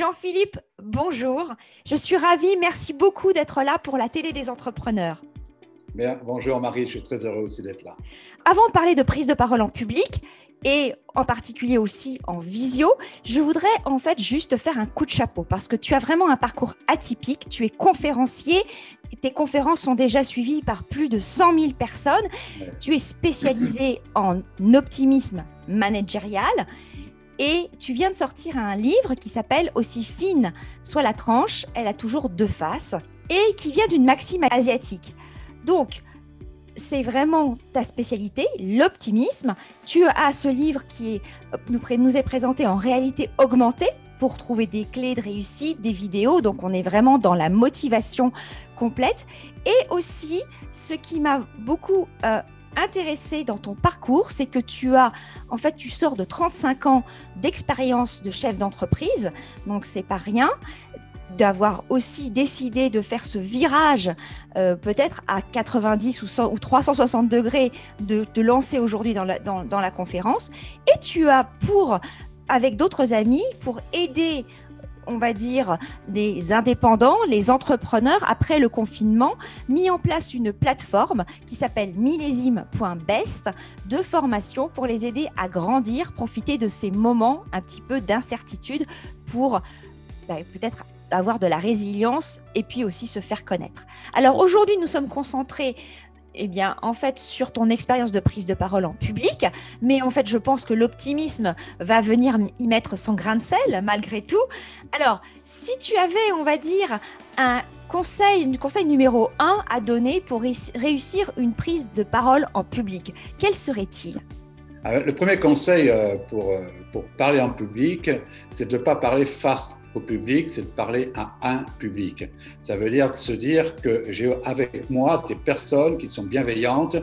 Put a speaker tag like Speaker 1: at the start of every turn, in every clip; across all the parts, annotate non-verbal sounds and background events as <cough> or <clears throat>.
Speaker 1: Jean-Philippe, bonjour. Je suis ravie, merci beaucoup d'être là pour la télé des entrepreneurs.
Speaker 2: bonjour Marie, je suis très heureux aussi d'être là.
Speaker 1: Avant de parler de prise de parole en public, et en particulier aussi en visio, je voudrais en fait juste faire un coup de chapeau parce que tu as vraiment un parcours atypique. Tu es conférencier, tes conférences sont déjà suivies par plus de 100 000 personnes. Tu es spécialisé en optimisme managérial et tu viens de sortir un livre qui s'appelle Aussi fine soit la tranche, elle a toujours deux faces et qui vient d'une maxime asiatique. Donc, c'est vraiment ta spécialité, l'optimisme. Tu as ce livre qui est, nous, est présenté en réalité augmentée pour trouver des clés de réussite, des vidéos. Donc, on est vraiment dans la motivation complète. Et aussi, ce qui m'a beaucoup euh, intéressé dans ton parcours, c'est que tu as, en fait, tu sors de 35 ans d'expérience de chef d'entreprise. Donc, c'est pas rien d'avoir aussi décidé de faire ce virage, euh, peut-être à 90 ou, 100, ou 360 degrés, de te lancer aujourd'hui dans la, dans, dans la conférence. Et tu as pour, avec d'autres amis, pour aider on va dire, les indépendants, les entrepreneurs, après le confinement, mis en place une plateforme qui s'appelle millésime.best de formation pour les aider à grandir, profiter de ces moments un petit peu d'incertitude pour bah, peut-être avoir de la résilience et puis aussi se faire connaître. Alors aujourd'hui, nous sommes concentrés eh bien, en fait, sur ton expérience de prise de parole en public, mais en fait, je pense que l'optimisme va venir y mettre son grain de sel, malgré tout. Alors, si tu avais, on va dire, un conseil, conseil numéro un à donner pour réussir une prise de parole en public, quel serait-il?
Speaker 2: Le premier conseil euh, pour, euh, pour parler en public, c'est de ne pas parler face au public, c'est de parler à un public. Ça veut dire se dire que j'ai avec moi des personnes qui sont bienveillantes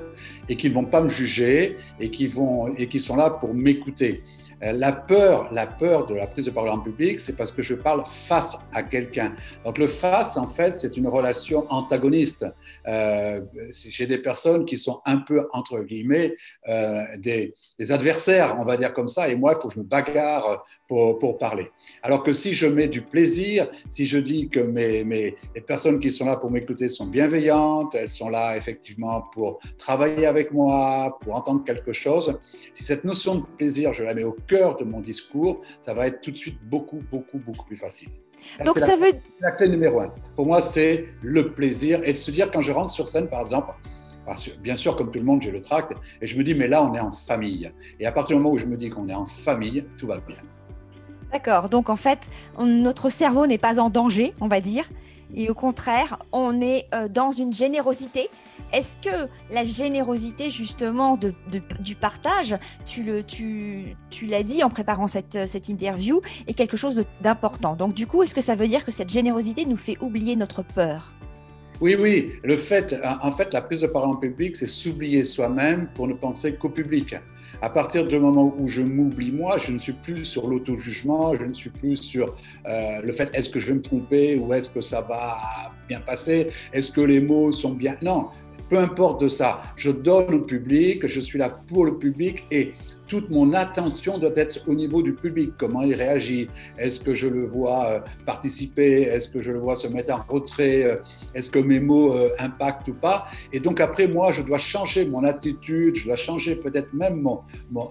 Speaker 2: et qui ne vont pas me juger et qui, vont, et qui sont là pour m'écouter. Euh, la peur, la peur de la prise de parole en public, c'est parce que je parle face à quelqu'un. Donc le face, en fait, c'est une relation antagoniste. Euh, j'ai des personnes qui sont un peu, entre guillemets, euh, des, adversaires, on va dire comme ça, et moi, il faut que je me bagarre pour, parler. Alors que si je mets du plaisir, si je dis que mes, mes, les personnes qui sont là pour m'écouter sont bienveillantes, elles sont là effectivement pour travailler avec moi, pour entendre quelque chose, si cette notion de plaisir, je la mets au cœur de mon discours, ça va être tout de suite beaucoup, beaucoup, beaucoup plus facile.
Speaker 1: Donc ça veut...
Speaker 2: La clé numéro un, pour moi, c'est le plaisir et de se dire quand je rentre sur scène, par exemple, bien sûr, comme tout le monde, j'ai le tract, et je me dis, mais là, on est en famille. Et à partir du moment où je me dis qu'on est en famille, tout va bien.
Speaker 1: D'accord, donc en fait, notre cerveau n'est pas en danger, on va dire, et au contraire, on est euh, dans une générosité. Est-ce que la générosité justement de, du partage, tu, le, tu, tu l'as dit en préparant cette, cette interview, est quelque chose d'important? Donc du coup, est-ce que ça veut dire que cette générosité nous fait oublier notre peur?
Speaker 2: Oui, oui, le fait, en fait, la prise de parole en public, c'est s'oublier soi-même pour ne penser qu'au public. À partir du moment où je m'oublie moi, je ne suis plus sur l'auto-jugement, je ne suis plus sur euh, le fait est-ce que je vais me tromper ou est-ce que ça va bien passer, est-ce que les mots sont bien? Non, peu importe de ça. Je donne au public, je suis là pour le public et toute mon attention doit être au niveau du public. Comment il réagit? Est-ce que je le vois euh, participer? Est-ce que je le vois se mettre en retrait? Euh, Est-ce que mes mots euh, impactent ou pas? Et donc après, moi, je dois changer mon attitude, je dois changer peut-être même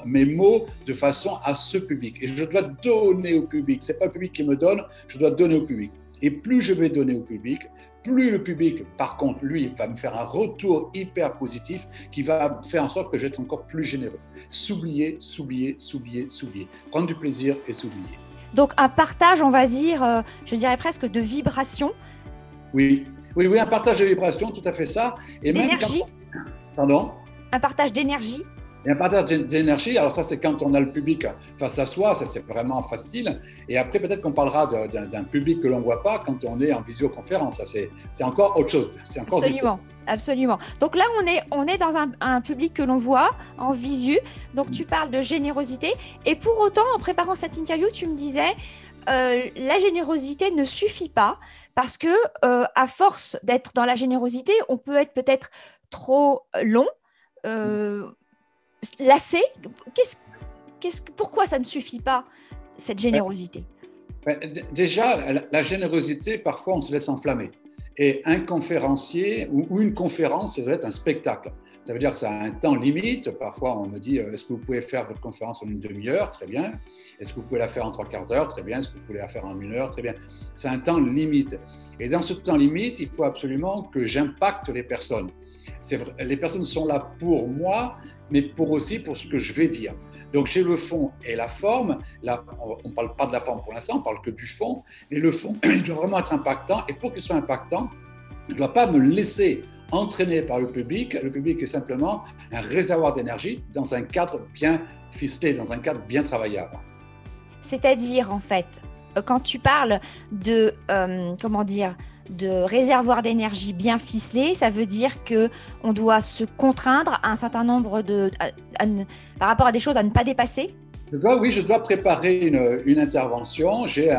Speaker 2: mes mots de façon à ce public. Et je dois donner au public. C'est pas le public qui me donne, je dois donner au public. Et plus je vais donner au public, plus le public, par contre, lui, va me faire un retour hyper positif qui va faire en sorte que je vais être encore plus généreux. S'oublier, s'oublier, s'oublier, s'oublier. Prendre du plaisir et s'oublier.
Speaker 1: Donc un partage, on va dire, euh, je dirais presque de vibrations.
Speaker 2: Oui, oui, oui, un partage de vibrations, tout à fait ça.
Speaker 1: Et d'énergie.
Speaker 2: Pardon?
Speaker 1: Un partage d'énergie.
Speaker 2: Et un partage d'énergie, alors ça c'est quand on a le public face à soi, ça c'est vraiment facile. Et après peut-être qu'on parlera d'un public que l'on ne voit pas quand on est en visioconférence. Ça c'est encore autre chose.
Speaker 1: Encore absolument, absolument. Donc là on est, on est dans un, public que l'on voit en visu. Donc tu parles de générosité. Et pour autant, en préparant cette interview, tu me disais, euh, la générosité ne suffit pas parce que euh, à force d'être dans la générosité, on peut être peut-être trop long. Euh, lassé qu'est-ce, Pourquoi ça ne suffit pas, cette générosité?
Speaker 2: Ben, Déjà, la générosité, parfois, on se laisse enflammer. Et un conférencier ou une conférence, ça doit être un spectacle. Ça veut dire que ça a un temps limite. Parfois, on me dit euh, est-ce que vous pouvez faire votre conférence en une demi-heure? Très bien. Est-ce que vous pouvez la faire en trois quarts d'heure? Très bien. Est-ce que vous pouvez la faire en une heure? Très bien. C'est un temps limite. Et dans ce temps limite, il faut absolument que j'impacte les personnes. Vrai, les personnes sont là pour moi, mais pour aussi pour ce que je vais dire. Donc j'ai le fond et la forme. Là, on ne parle pas de la forme pour l'instant, on parle que du fond. Mais le fond, <clears throat> il doit vraiment être impactant. Et pour qu'il soit impactant, il ne doit pas me laisser entraîner par le public. Le public est simplement un réservoir d'énergie dans un cadre bien ficelé, dans un cadre bien travaillable.
Speaker 1: C'est-à-dire, en fait, quand tu parles de, euh, comment dire, de réservoir d'énergie bien ficelé, ça veut dire que on doit se contraindre à un certain nombre de, par rapport à des choses à ne pas dépasser.
Speaker 2: Oui, je dois préparer une, intervention. J'ai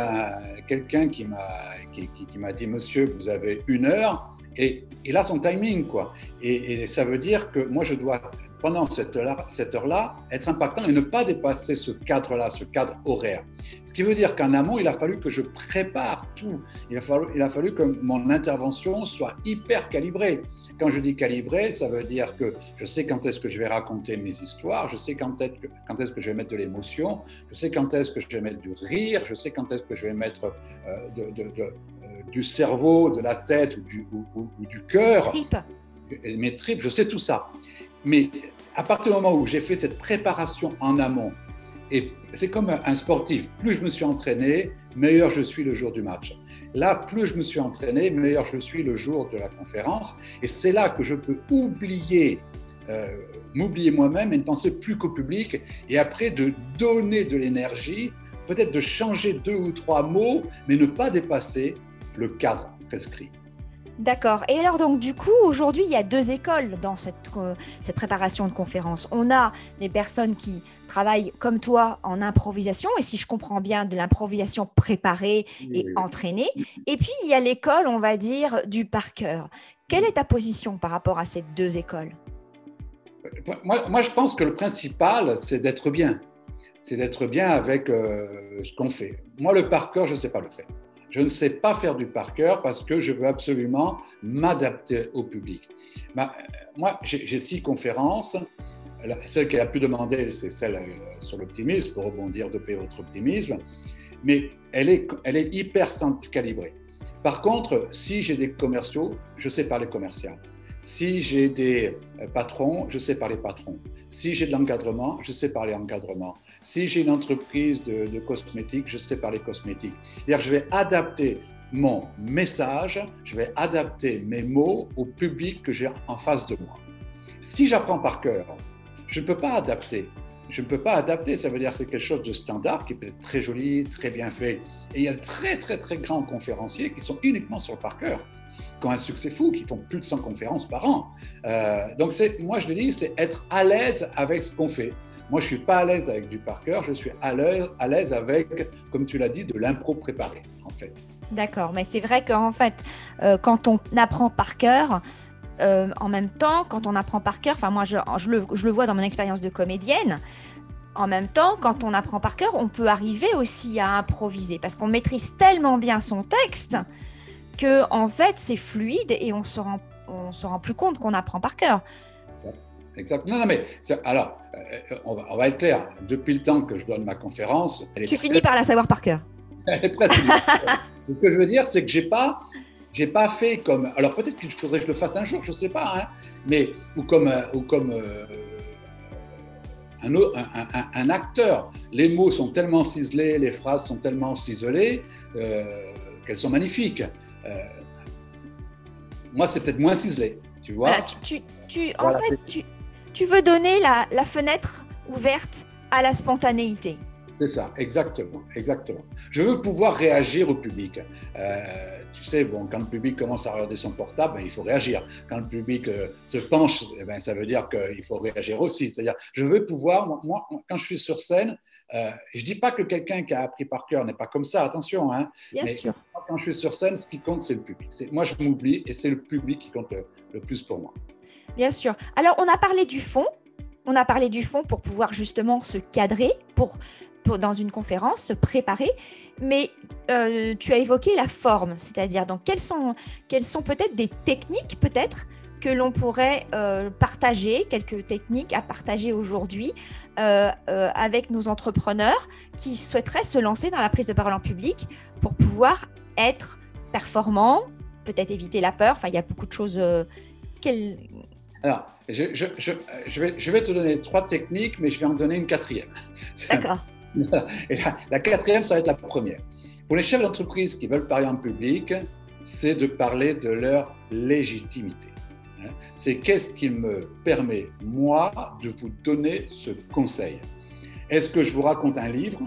Speaker 2: quelqu'un qui, m'a dit, Monsieur, vous avez une heure. Et il a son timing, quoi. Et, ça veut dire que moi, je dois, pendant cette heure-là, être impactant et ne pas dépasser ce cadre-là, ce cadre horaire. Ce qui veut dire qu'en amont, il a fallu que je prépare tout. Il a fallu, il que mon intervention soit hyper calibrée. Quand je dis calibrée, ça veut dire que je sais quand est-ce que je vais raconter mes histoires, je sais quand est-ce que, quand est-ce que je vais mettre de l'émotion, je sais quand est-ce que je vais mettre du rire, je sais quand est-ce que je vais mettre euh, de du cerveau, de la tête ou du, ou, du cœur, mes tripes, je sais tout ça. Mais à partir du moment où j'ai fait cette préparation en amont, et c'est comme un sportif, plus je me suis entraîné, meilleur je suis le jour du match. Là, plus je me suis entraîné, meilleur je suis le jour de la conférence. Et c'est là que je peux oublier, euh, m'oublier moi-même et ne penser plus qu'au public. Et après, de donner de l'énergie, peut-être de changer deux ou trois mots, mais ne pas dépasser le cadre prescrit.
Speaker 1: D'accord. Et alors donc du coup, aujourd'hui, il y a deux écoles dans cette, euh, cette préparation de conférence. On a les personnes qui travaillent comme toi en improvisation, et si je comprends bien, de l'improvisation préparée et entraînée. Et puis, il y a l'école, on va dire, du par cœur. Quelle est ta position par rapport à ces deux écoles?
Speaker 2: Moi, moi, je pense que le principal, c'est d'être bien. C'est d'être bien avec euh, ce qu'on fait. Moi, le par cœur, je ne sais pas le faire. Je ne sais pas faire du par cœur parce que je veux absolument m'adapter au public. Bah, moi, j'ai six conférences. Celle qui a la plus demandée, c'est celle euh, sur l'optimisme, pour rebondir de payer votre optimisme. Mais elle est, elle est hyper calibrée. Par contre, si j'ai des commerciaux, je sais parler commercial. Si j'ai des euh, patrons, je sais parler patrons. Si j'ai de l'encadrement, je sais parler encadrement. Si j'ai une entreprise de, cosmétiques, je sais parler cosmétiques. C'est-à-dire je vais adapter mon message, je vais adapter mes mots au public que j'ai en face de moi. Si j'apprends par cœur, je ne peux pas adapter. Je ne peux pas adapter, ça veut dire c'est quelque chose de standard qui peut être très joli, très bien fait. Et il y a de très très très grands conférenciers qui sont uniquement sur le par cœur qui ont un succès fou, qui font plus de 100 conférences par an. Euh, donc, moi, je le dis, c'est être à l'aise avec ce qu'on fait. Moi, je suis pas à l'aise avec du par cœur, je suis à l'aise avec, comme tu l'as dit, de l'impro préparé, en fait.
Speaker 1: D'accord, mais c'est vrai qu'en fait, euh, quand on apprend par cœur, euh, en même temps, quand on apprend par cœur, enfin moi je, le, vois dans mon expérience de comédienne, en même temps, quand on apprend par cœur, on peut arriver aussi à improviser parce qu'on maîtrise tellement bien son texte que en fait c'est fluide et on se on se rend plus compte qu'on apprend par cœur.
Speaker 2: Exactement. Non, mais alors, euh, on, va, on, va, être clair. Depuis le temps que je donne ma conférence,
Speaker 1: tu finis par la savoir par cœur. <laughs>
Speaker 2: Elle est presque. Ce que je veux dire, c'est que j'ai pas, j'ai pas fait comme. Alors peut-être qu'il faudrait que je le fasse un jour, je sais pas, hein, mais ou comme euh, ou comme euh, un, un, un, acteur. Les mots sont tellement ciselés, les phrases sont tellement ciselées qu'elles sont magnifiques. Euh, moi, c'est peut-être moins ciselé, tu vois.
Speaker 1: tu, tu, en fait, tu, tu, veux donner la, la fenêtre ouverte à la spontanéité.
Speaker 2: C'est ça, exactement, exactement. Je veux pouvoir réagir au public. Euh, tu sais, bon, quand le public commence à regarder son portable, ben, il faut réagir. Quand le public euh, se penche, eh ben, ça veut dire qu'il faut réagir aussi. C'est-à-dire, je veux pouvoir, moi, quand je suis sur scène, euh, je ne dis pas que quelqu'un qui a appris par cœur n'est pas comme ça, attention. Hein,
Speaker 1: Bien sûr.
Speaker 2: Quand je suis sur scène, ce qui compte, c'est le public. Moi, je m'oublie et c'est le public qui compte le, plus pour moi.
Speaker 1: Bien sûr. Alors, on a parlé du fond, on a parlé du fond pour pouvoir justement se cadrer, pour, dans une conférence, se préparer. Mais euh, tu as évoqué la forme, c'est-à-dire donc quelles sont, quelles sont peut-être des techniques peut-être que l'on pourrait euh, partager, quelques techniques à partager aujourd'hui euh, avec nos entrepreneurs qui souhaiteraient se lancer dans la prise de parole en public pour pouvoir être performants, peut-être éviter la peur. Enfin, il y a beaucoup de choses.
Speaker 2: Alors, je, je, je, vais, je vais te donner trois techniques, mais je vais en donner une quatrième. <laughs>
Speaker 1: D'accord.
Speaker 2: Et la, quatrième, ça va être la première. Pour les chefs d'entreprise qui veulent parler en public, c'est de parler de leur légitimité. Hein. C'est qu'est-ce qui me permet, moi, de vous donner ce conseil. Est-ce que je vous raconte un livre,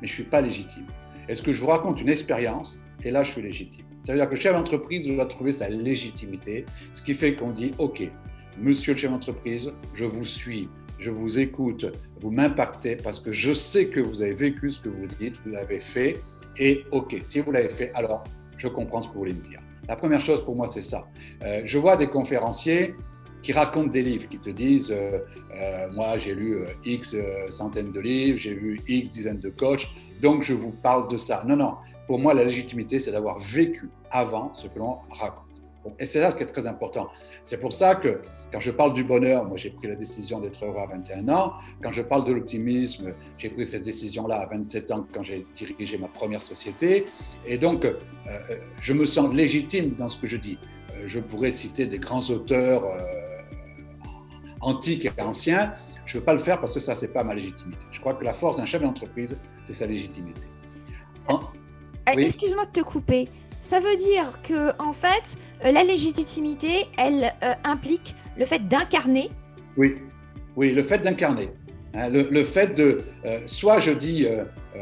Speaker 2: mais je ne suis pas légitime Est-ce que je vous raconte une expérience, et là, je suis légitime Ça veut dire que le chef d'entreprise doit trouver sa légitimité, ce qui fait qu'on dit, OK, monsieur le chef d'entreprise, je vous suis, je vous écoute, vous m'impactez parce que je sais que vous avez vécu ce que vous dites, vous l'avez fait, et ok, si vous l'avez fait, alors je comprends ce que vous voulez me dire. La première chose pour moi, c'est ça. Euh, je vois des conférenciers qui racontent des livres, qui te disent, euh, euh, moi j'ai lu X centaines de livres, j'ai vu X dizaines de coachs, donc je vous parle de ça. Non, non, pour moi la légitimité, c'est d'avoir vécu avant ce que l'on raconte. Et c'est ce qui est très important. C'est pour ça que quand je parle du bonheur, moi j'ai pris la décision d'être heureux à 21 ans. Quand je parle de l'optimisme, j'ai pris cette décision-là à 27 ans quand j'ai dirigé ma première société. Et donc, euh, je me sens légitime dans ce que je dis. Euh, je pourrais citer des grands auteurs euh, antiques et anciens. Je ne veux pas le faire parce que ça, ce n'est pas ma légitimité. Je crois que la force d'un chef d'entreprise, c'est sa légitimité.
Speaker 1: Excuse-moi de te couper. Ça veut dire que, en fait, euh, la légitimité, elle euh, implique le fait d'incarner.
Speaker 2: Oui, oui, le fait d'incarner. Hein, le, fait de, euh, soit je dis,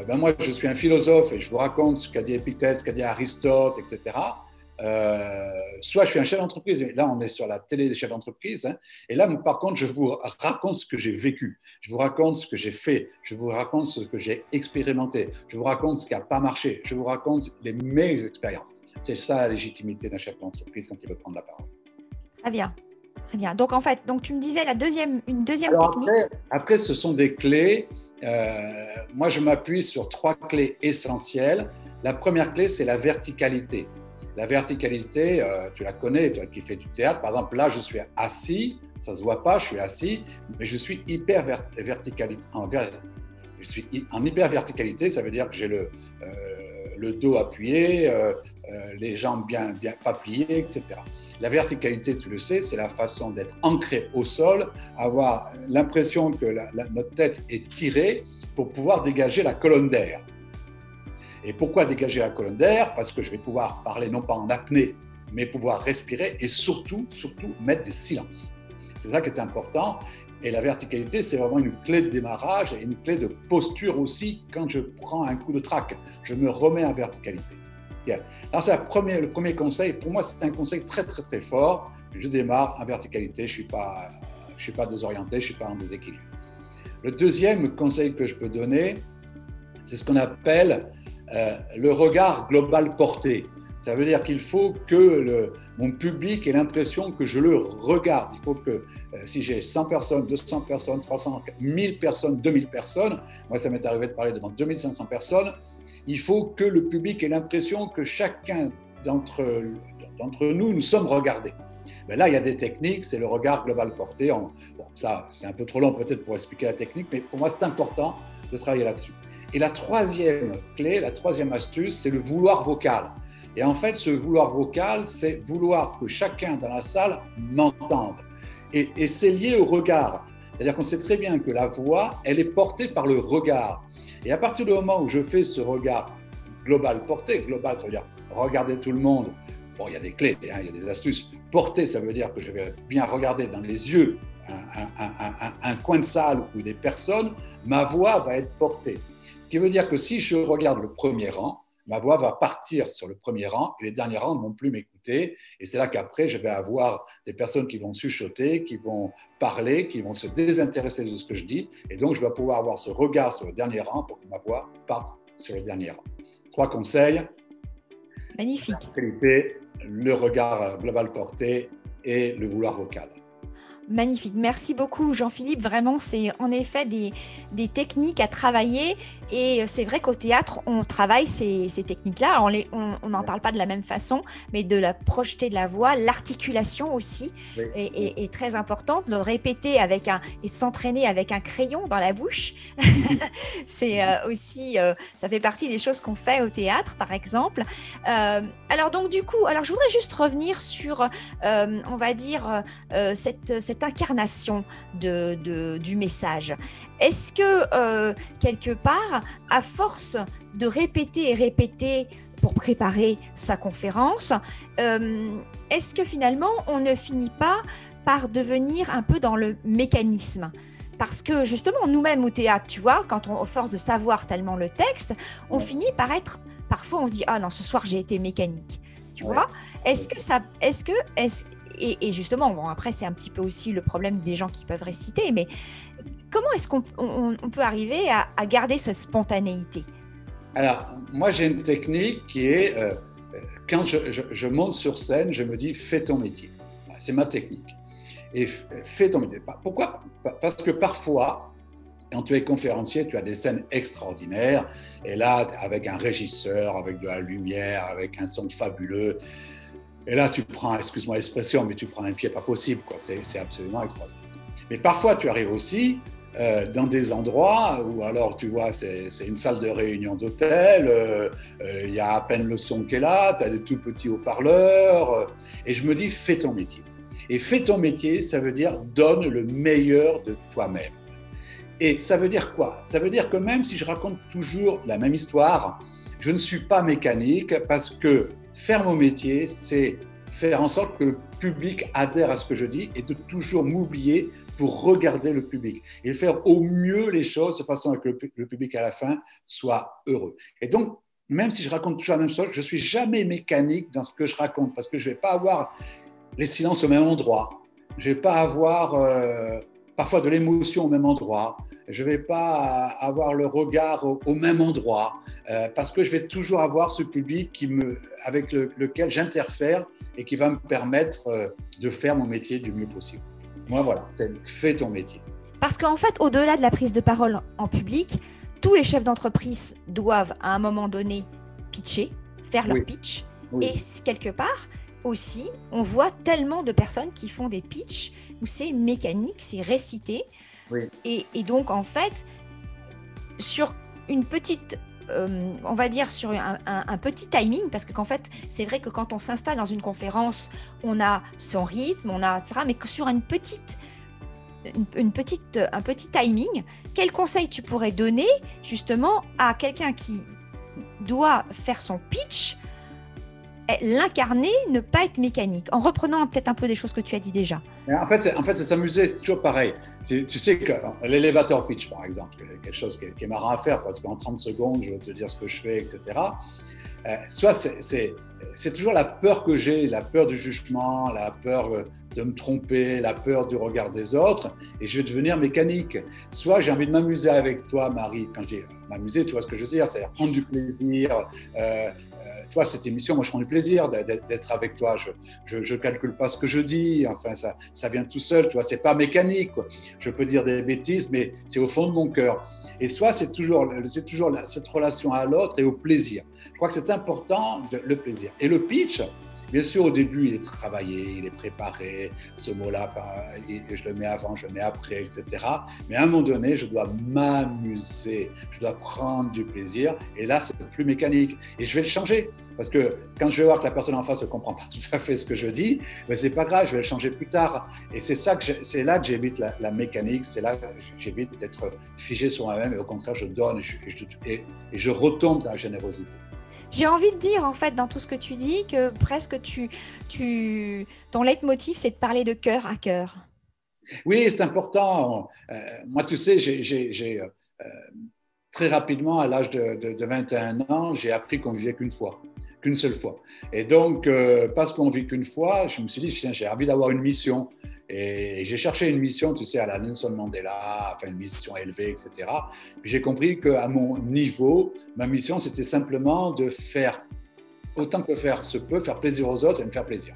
Speaker 2: ben moi je suis un philosophe et je vous raconte ce qu'a dit Épictète, ce qu'a dit Aristote, etc. Euh, soit je suis un chef d'entreprise, là on est sur la télé des chefs d'entreprise, hein, et là par contre je vous raconte ce que j'ai vécu, je vous raconte ce que j'ai fait, je vous raconte ce que j'ai expérimenté, je vous raconte ce qui n'a pas marché, je vous raconte les, mes expériences. C'est ça la légitimité d'un chef d'entreprise quand il veut prendre la parole.
Speaker 1: Très bien. Très bien. Donc en fait, donc tu me disais la deuxième, une deuxième technique.
Speaker 2: Après, ce sont des clés. Euh, moi, je m'appuie sur trois clés essentielles. La première clé, c'est la verticalité. La verticalité, euh, tu la connais, toi qui fais du théâtre. Par exemple, là, je suis assis, ça se voit pas, je suis assis, mais je suis hyper verticalité. En, je suis en hyper verticalité, ça veut dire que j'ai le, euh, dos appuyé, euh, les jambes bien, bien etc. La verticalité, tu le sais, c'est la façon d'être ancré au sol, avoir l'impression que notre tête est tirée pour pouvoir dégager la colonne d'air. Et pourquoi dégager la colonne d'air? Parce que je vais pouvoir parler non pas en apnée, mais pouvoir respirer et surtout, surtout mettre des silences. C'est ça qui est important. Et la verticalité, c'est vraiment une clé de démarrage et une clé de posture aussi quand je prends un coup de trac. Je me remets en verticalité. Alors, c'est le premier conseil. Pour moi, c'est un conseil très, très, très fort. Je démarre en verticalité. Je ne suis, pas, suis pas désorienté, je ne suis pas en déséquilibre. Le deuxième conseil que je peux donner, c'est ce qu'on appelle euh, le regard global porté. Ça veut dire qu'il faut que mon public ait l'impression que je le regarde. Il faut que euh, si j'ai 100 personnes, 200 personnes, 300, 1000 personnes, 2000 personnes, moi ça m'est arrivé de parler devant 2500 personnes, il faut que le public ait l'impression que chacun d'entre nous, nous sommes regardés. Mais là, il y a des techniques, c'est le regard global porté. ça, c'est un peu trop long peut-être pour expliquer la technique, mais pour moi, c'est important de travailler là-dessus. Et la troisième clé, la troisième astuce, c'est le vouloir vocal. Et en fait, ce vouloir vocal, c'est vouloir que chacun dans la salle m'entende. Et, c'est lié au regard. C'est-à-dire qu'on sait très bien que la voix, elle est portée par le regard. Et à partir du moment où je fais ce regard global porté, global, ça veut dire regarder tout le monde. Bon, il y a des clés, hein, il y a des astuces. Porté, ça veut dire que je vais bien regarder dans les yeux un coin de salle ou des personnes. Ma voix va être portée qui veut dire que si je regarde le premier rang, ma voix va partir sur le premier rang et les derniers rangs ne vont plus m'écouter. Et c'est là qu'après, je vais avoir des personnes qui vont chuchoter, qui vont parler, qui vont se désintéresser de ce que je dis. Et donc, je vais pouvoir avoir ce regard sur le dernier rang pour que ma voix parte sur le dernier rang. Trois conseils.
Speaker 1: Magnifique.
Speaker 2: La le regard global porté et le vouloir vocal.
Speaker 1: Magnifique. Merci beaucoup, Jean-Philippe. Vraiment, c'est en effet des, des, techniques à travailler. Et c'est vrai qu'au théâtre, on travaille ces, ces techniques-là. On n'en parle pas de la même façon, mais de la projeter de la voix, l'articulation aussi est, très importante. Le répéter avec un et s'entraîner avec un crayon dans la bouche, <laughs> c'est euh, aussi, euh, ça fait partie des choses qu'on fait au théâtre, par exemple. Euh, alors donc du coup, alors je voudrais juste revenir sur, on va dire, cette, cette cette incarnation de, du message. Est-ce que euh, quelque part, à force de répéter et répéter pour préparer sa conférence, euh, est-ce que finalement on ne finit pas par devenir un peu dans le mécanisme? Parce que justement, nous-mêmes au théâtre, tu vois, quand on, force de savoir tellement le texte, on finit par être, parfois on se dit, ah non, ce soir j'ai été mécanique. Tu vois? Est-ce que ça, est-ce que, est et, justement, bon, après, c'est un petit peu aussi le problème des gens qui peuvent réciter, mais comment est-ce qu'on peut arriver à, garder cette spontanéité?
Speaker 2: Alors, moi, j'ai une technique qui est, euh, quand je, monte sur scène, je me dis, fais ton métier. C'est ma technique. Et fais ton métier. Pourquoi? Parce que parfois, quand tu es conférencier, tu as des scènes extraordinaires. Et là, avec un régisseur, avec de la lumière, avec un son fabuleux, et là, tu prends, excuse-moi l'expression, mais tu prends un pied pas possible, quoi. C'est absolument extraordinaire. Mais parfois, tu arrives aussi euh, dans des endroits où, alors, tu vois, c'est une salle de réunion d'hôtel, euh, euh, il y a à peine le son qui est là, tu as des tout petits haut-parleurs, et je me dis, fais ton métier. Et fais ton métier, ça veut dire donne le meilleur de toi-même. Et ça veut dire quoi? Ça veut dire que même si je raconte toujours la même histoire, je ne suis pas mécanique parce que faire mon métier, c'est faire en sorte que le public adhère à ce que je dis et de toujours m'oublier pour regarder le public et faire au mieux les choses de façon à que le public à la fin soit heureux. Et donc, même si je raconte toujours la même chose, je suis jamais mécanique dans ce que je raconte parce que je vais pas avoir les silences au même endroit. Je vais pas avoir euh, parfois de l'émotion au même endroit. Je ne vais pas avoir le regard au, même endroit euh, parce que je vais toujours avoir ce public qui me, avec lequel j'interfère et qui va me permettre euh, de faire mon métier du mieux possible. Moi, voilà, c'est fais ton métier.
Speaker 1: Parce qu'en fait, au-delà de la prise de parole en public, tous les chefs d'entreprise doivent à un moment donné pitcher, faire leur pitch. Et quelque part, aussi, on voit tellement de personnes qui font des pitchs où c'est mécanique, c'est récité. Et, donc, en fait, sur une petite euh, on va dire sur un, petit timing, parce que qu'en fait, c'est vrai que quand on s'installe dans une conférence, on a son rythme, on a etc. Mais sur une petite, une, petite, un petit timing, quel conseil tu pourrais donner justement à quelqu'un qui doit faire son pitch l'incarner, ne pas être mécanique, en reprenant peut-être un peu des choses que tu as dit déjà.
Speaker 2: En fait, c'est, en fait, s'amuser, c'est toujours pareil. tu sais que l'élévateur pitch, par exemple, quelque chose qui est, marrant à faire parce qu'en 30 secondes, je vais te dire ce que je fais, etc. Euh, soit c'est, c'est toujours la peur que j'ai, la peur du jugement, la peur euh, de me tromper, la peur du regard des autres, et je vais devenir mécanique. Soit j'ai envie de m'amuser avec toi, Marie, quand j'ai m'amuser, tu vois ce que je veux dire, c'est-à-dire prendre du plaisir, euh, toi, cette émission, moi, je prends du plaisir d'être avec toi. Je ne calcule pas ce que je dis. Enfin, ça, ça vient tout seul. Tu vois, c'est pas mécanique. Je peux dire des bêtises, mais c'est au fond de mon cœur. Et soit c'est toujours, c'est toujours cette relation à l'autre et au plaisir. Crois que c'est important, le plaisir. Et le pitch, Bien sûr, au début, il est travaillé, il est préparé, ce mot-là, je le mets avant, je le mets après, etc. Mais à un moment donné, je dois m'amuser, je dois prendre du plaisir, et là, c'est plus mécanique. Et je vais le changer, parce que quand je vais voir que la personne en face ne comprend pas <laughs> tout à fait ce que je dis, ben c'est pas grave, je vais le changer plus tard. Et c'est là que j'évite la, mécanique, c'est là que j'évite d'être figé sur moi-même, et au contraire, je donne et je retombe dans la générosité.
Speaker 1: J'ai envie de dire, en fait, dans tout ce que tu dis, que presque tu, tu, ton leitmotiv, c'est de parler de cœur à cœur.
Speaker 2: Oui, c'est important. Euh, moi, tu sais, j'ai euh, très rapidement, à l'âge de, 21 ans, j'ai appris qu'on vivait qu'une fois, qu'une seule fois. Et donc, euh, parce qu'on vit qu'une fois, je me suis dit, j'ai envie d'avoir une mission. Et j'ai cherché une mission, tu sais, à la Nelson Mandela, enfin une mission élevée, etc. Puis j'ai compris qu'à mon niveau, ma mission, c'était simplement de faire, autant que faire se peut, faire plaisir aux autres et me faire plaisir.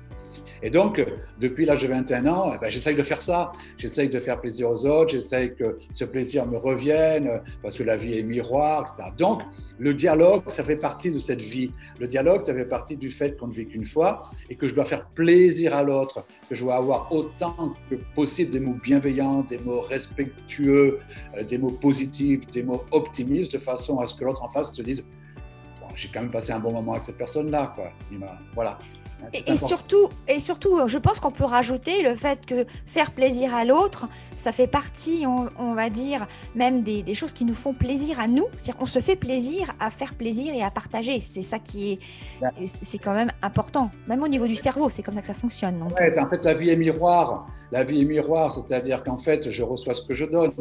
Speaker 2: Et donc, depuis l'âge de 21 ans, eh ben, j'essaye de faire ça. J'essaye de faire plaisir aux autres, j'essaye que ce plaisir me revienne, parce que la vie est miroir, etc. Donc, le dialogue, ça fait partie de cette vie. Le dialogue, ça fait partie du fait qu'on ne vit qu'une fois et que je dois faire plaisir à l'autre, que je dois avoir autant que possible des mots bienveillants, des mots respectueux, euh, des mots positifs, des mots optimistes, de façon à ce que l'autre en face se dise j'ai quand même passé un bon moment avec cette personne-là. Voilà.
Speaker 1: Et, surtout, et surtout, je pense qu'on peut rajouter le fait que faire plaisir à l'autre, ça fait partie, on, va dire, même des, choses qui nous font plaisir à nous. C'est-à-dire qu'on se fait plaisir à faire plaisir et à partager. C'est ça qui est, c'est quand même important. Même au niveau du cerveau, c'est comme ça que ça fonctionne.
Speaker 2: en fait, la vie est miroir. La vie est miroir, c'est-à-dire qu'en fait, je reçois ce que je donne.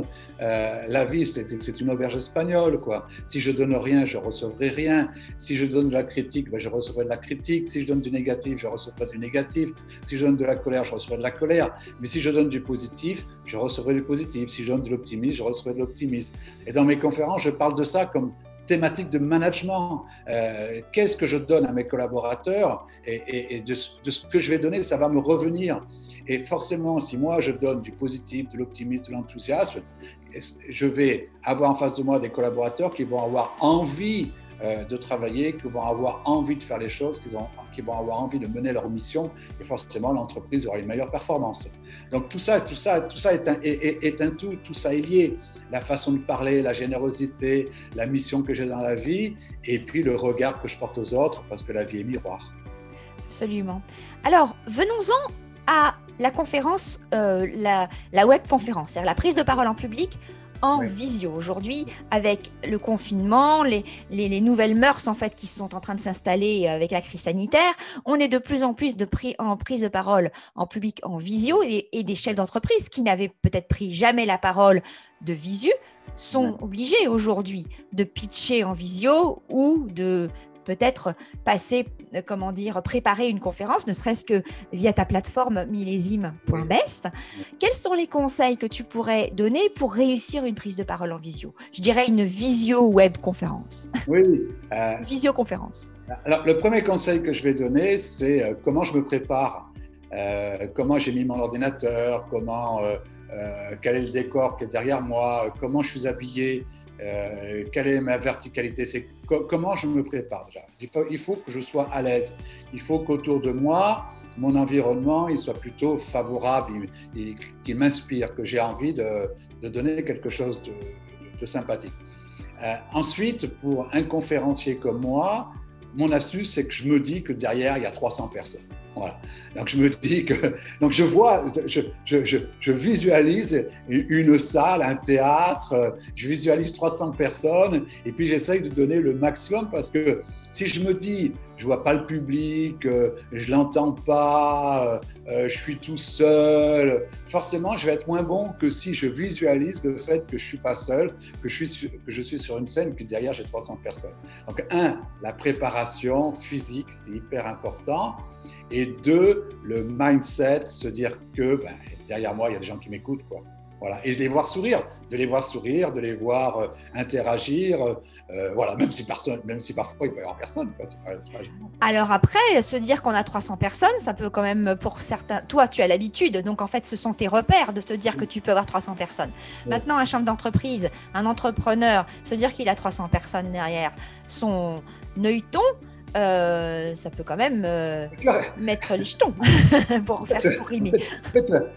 Speaker 2: Euh, la vie, c'est une auberge espagnole, quoi. Si je donne rien, je recevrai rien. Si je donne de la critique, ben, je recevrai de la critique. Si je donne du négatif, je recevrai du négatif. Si je donne de la colère, je recevrai de la colère. Mais si je donne du positif, je recevrai du positif. Si je donne de l'optimisme, je recevrai de l'optimisme. Et dans mes conférences, je parle de ça comme thématique de management. Euh, qu'est-ce que je donne à mes collaborateurs et, de, ce que je vais donner, ça va me revenir. Et forcément, si moi je donne du positif, de l'optimisme, de l'enthousiasme, je vais avoir en face de moi des collaborateurs qui vont avoir envie de travailler, qui vont avoir envie de faire les choses, qui, ont, qui vont avoir envie de mener leur mission, et forcément l'entreprise aura une meilleure performance. Donc tout ça, tout ça, tout ça est un, est, un tout, tout ça est lié. La façon de parler, la générosité, la mission que j'ai dans la vie, et puis le regard que je porte aux autres, parce que la vie est miroir.
Speaker 1: Absolument. Alors, venons-en à la conférence, euh, la, la web conférence, c'est-à-dire la prise de parole en public en visio. Aujourd'hui, avec le confinement, les, les, nouvelles mœurs en fait qui sont en train de s'installer avec la crise sanitaire, on est de plus en plus de en prise de parole en public en visio et, et des chefs d'entreprise qui n'avaient peut-être pris jamais la parole de visu sont obligés aujourd'hui de pitcher en visio ou de peut-être passer, euh, comment dire, préparer une conférence, ne serait-ce que via ta plateforme millésime.best. Quels sont les conseils que tu pourrais donner pour réussir une prise de parole en visio? Je dirais une visio web conférence.
Speaker 2: Oui.
Speaker 1: Euh, Visioconférence.
Speaker 2: Alors, le premier conseil que je vais donner, c'est euh, comment je me prépare, comment j'ai mis mon ordinateur, comment, quel est le décor qui est derrière moi, comment je suis habillé. Euh, quelle est ma verticalité? C'est comment je me prépare déjà? Il faut, que je sois à l'aise. Il faut qu'autour de moi, mon environnement, il soit plutôt favorable, qu'il m'inspire, que j'ai envie de, donner quelque chose de, sympathique. Euh, ensuite, pour un conférencier comme moi, mon astuce, c'est que je me dis que derrière, il y a 300 personnes. Donc je me dis que, donc je vois, je, je, je, visualise une salle, un théâtre, je visualise 300 personnes et puis j'essaye de donner le maximum parce que si je me dis, je vois pas le public, euh, je l'entends pas, euh, je suis tout seul, forcément je vais être moins bon que si je visualise le fait que je suis pas seul, que je suis, que je suis sur une scène, que derrière j'ai 300 personnes. Donc un, la préparation physique, c'est hyper important. Et deux, le mindset, se dire que ben, derrière moi, il y a des gens qui m'écoutent. Quoi. Voilà. Et de les voir sourire, de les voir sourire, de les voir euh, interagir, euh, voilà, même si, personne, même si parfois il peut y avoir personne.
Speaker 1: Alors après, se dire qu'on a 300 personnes, ça peut quand même, pour certains, toi tu as l'habitude, donc en fait ce sont tes repères de te dire que tu peux avoir 300 personnes. Maintenant, un chambre d'entreprise, un entrepreneur, se dire qu'il a 300 personnes derrière son œilleton, euh, ça peut quand même euh, mettre les jetons <laughs> pour faire pour rimer.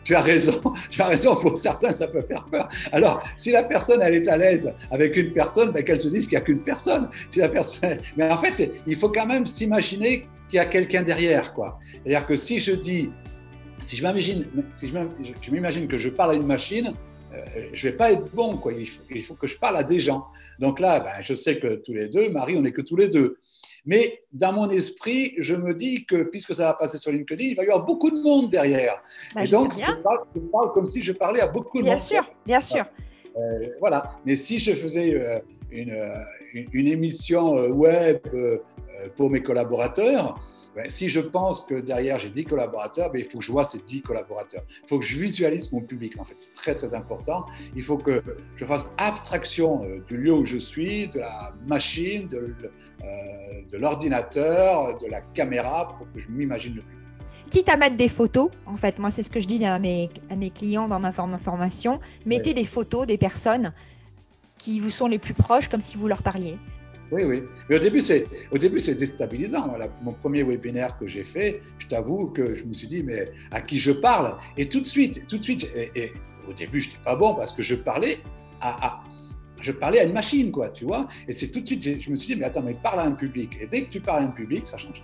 Speaker 2: Tu as raison, <laughs> tu as raison. Pour certains, ça peut faire peur. Alors, si la personne elle est à l'aise avec une personne, ben, qu'elle se dise qu'il n'y a qu'une personne. Si la personne, <laughs> mais en fait, il faut quand même s'imaginer qu'il y a quelqu'un derrière, quoi. C'est-à-dire que si je dis, si je m'imagine, si je m'imagine que je parle à une machine, euh, je vais pas être bon, quoi. Il faut, il faut, que je parle à des gens. Donc là, ben, je sais que tous les deux, Marie, on n'est que tous les deux. Mais dans mon esprit, je me dis que puisque ça va passer sur LinkedIn, il va y avoir beaucoup de monde derrière.
Speaker 1: Bah, et donc, je
Speaker 2: parle, comme si je parlais à beaucoup de
Speaker 1: bien
Speaker 2: monde.
Speaker 1: Bien sûr, bien sûr.
Speaker 2: Euh, voilà. Mais si je faisais euh, une, une, émission web pour mes collaborateurs, ben, si je pense que derrière j'ai 10 collaborateurs, ben, il faut que je vois ces 10 collaborateurs. Il faut que je visualise mon public, en fait. C'est très, très important. Il faut que je fasse abstraction euh, du lieu où je suis, de la machine, de, euh, de l'ordinateur, de la caméra, pour que je m'imagine le public.
Speaker 1: quitte à mettre des photos, en fait, moi c'est ce que je dis à mes, à mes clients dans ma formation, mettez des photos des personnes qui vous sont les plus proches comme si vous leur parliez.
Speaker 2: Oui, oui. Mais au début, c'est, au début, c'est déstabilisant. mon premier webinaire que j'ai fait, je t'avoue que je me suis dit, mais à qui je parle? Et tout de suite, tout de suite, et, au début, je n'étais pas bon parce que je parlais à, je parlais à une machine, quoi, tu vois? Et c'est tout de suite, je me suis dit, mais attends, mais parle à un public. Et dès que tu parles à un public, ça change.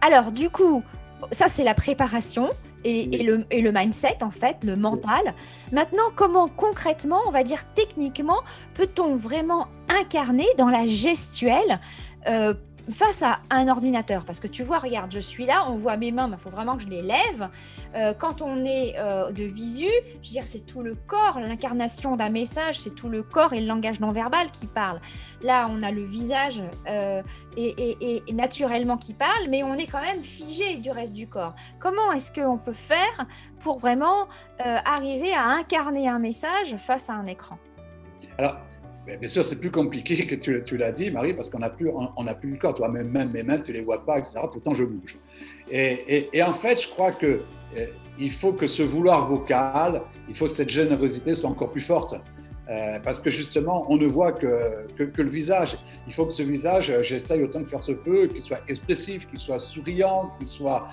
Speaker 1: Alors, du coup, ça, c'est la préparation et, le, et, le, mindset, en fait, le mental. Maintenant, comment concrètement, on va dire techniquement, peut-on vraiment incarner dans la gestuelle euh, face à un ordinateur. Parce que tu vois, regarde, je suis là, on voit mes mains, mais il faut vraiment que je les lève. Euh, quand on est euh, de visu, je veux dire, c'est tout le corps, l'incarnation d'un message, c'est tout le corps et le langage non verbal qui parle. Là, on a le visage euh, et, naturellement qui parle, mais on est quand même figé du reste du corps. Comment est-ce qu'on peut faire pour vraiment arriver à incarner un message face à un écran?
Speaker 2: Alors, bien sûr, c'est plus compliqué que tu, l'as dit, Marie, parce qu'on n'a plus, on, plus le corps. Toi, même, même mes mains, tu les vois pas, etc. Pourtant, je bouge. Et, en fait, je crois que euh, il faut que ce vouloir vocal, il faut que cette générosité soit encore plus forte. Euh, parce que justement, on ne voit que, le visage. Il faut que ce visage, euh, j'essaye autant que faire se peut, qu'il soit expressif, qu'il soit souriant, qu'il soit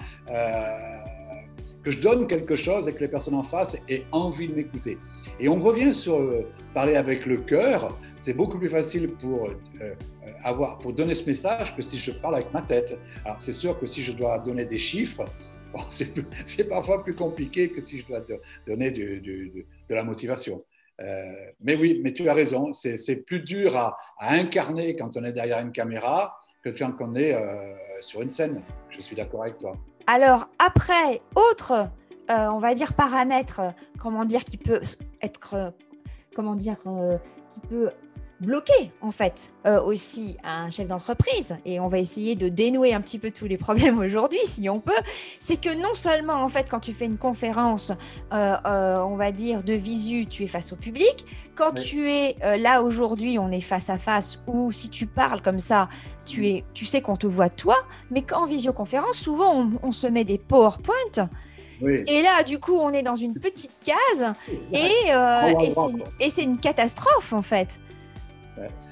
Speaker 2: que je donne quelque chose et que les personnes en face aient envie de m'écouter. Et on revient sur euh, parler avec le cœur. C'est beaucoup plus facile pour, euh, euh, avoir, pour donner ce message que si je parle avec ma tête. Alors c'est sûr que si je dois donner des chiffres, <laughs> <laughs> c'est parfois plus compliqué que si je dois donner de la motivation. mais oui, mais tu as raison, c'est plus dur à, incarner quand on est derrière une caméra que quand on est sur une scène. Je suis d'accord avec toi.
Speaker 1: Alors après, autre, euh, on va dire paramètre, comment dire, qui peut être, euh, comment dire, euh, qui peut bloquer en fait aussi un chef d'entreprise. Et on va essayer de dénouer un petit peu tous les problèmes <laughs> aujourd'hui si on peut. C'est que non seulement en fait quand tu fais une conférence on va dire de visu tu es face au public quand tu es là aujourd'hui on est face à face ou si tu parles comme ça tu, es, tu sais qu'on te voit toi, mais qu'en visioconférence, souvent on, se met des Et là, du coup, on est dans une petite case et, euh, et c'est une catastrophe en fait.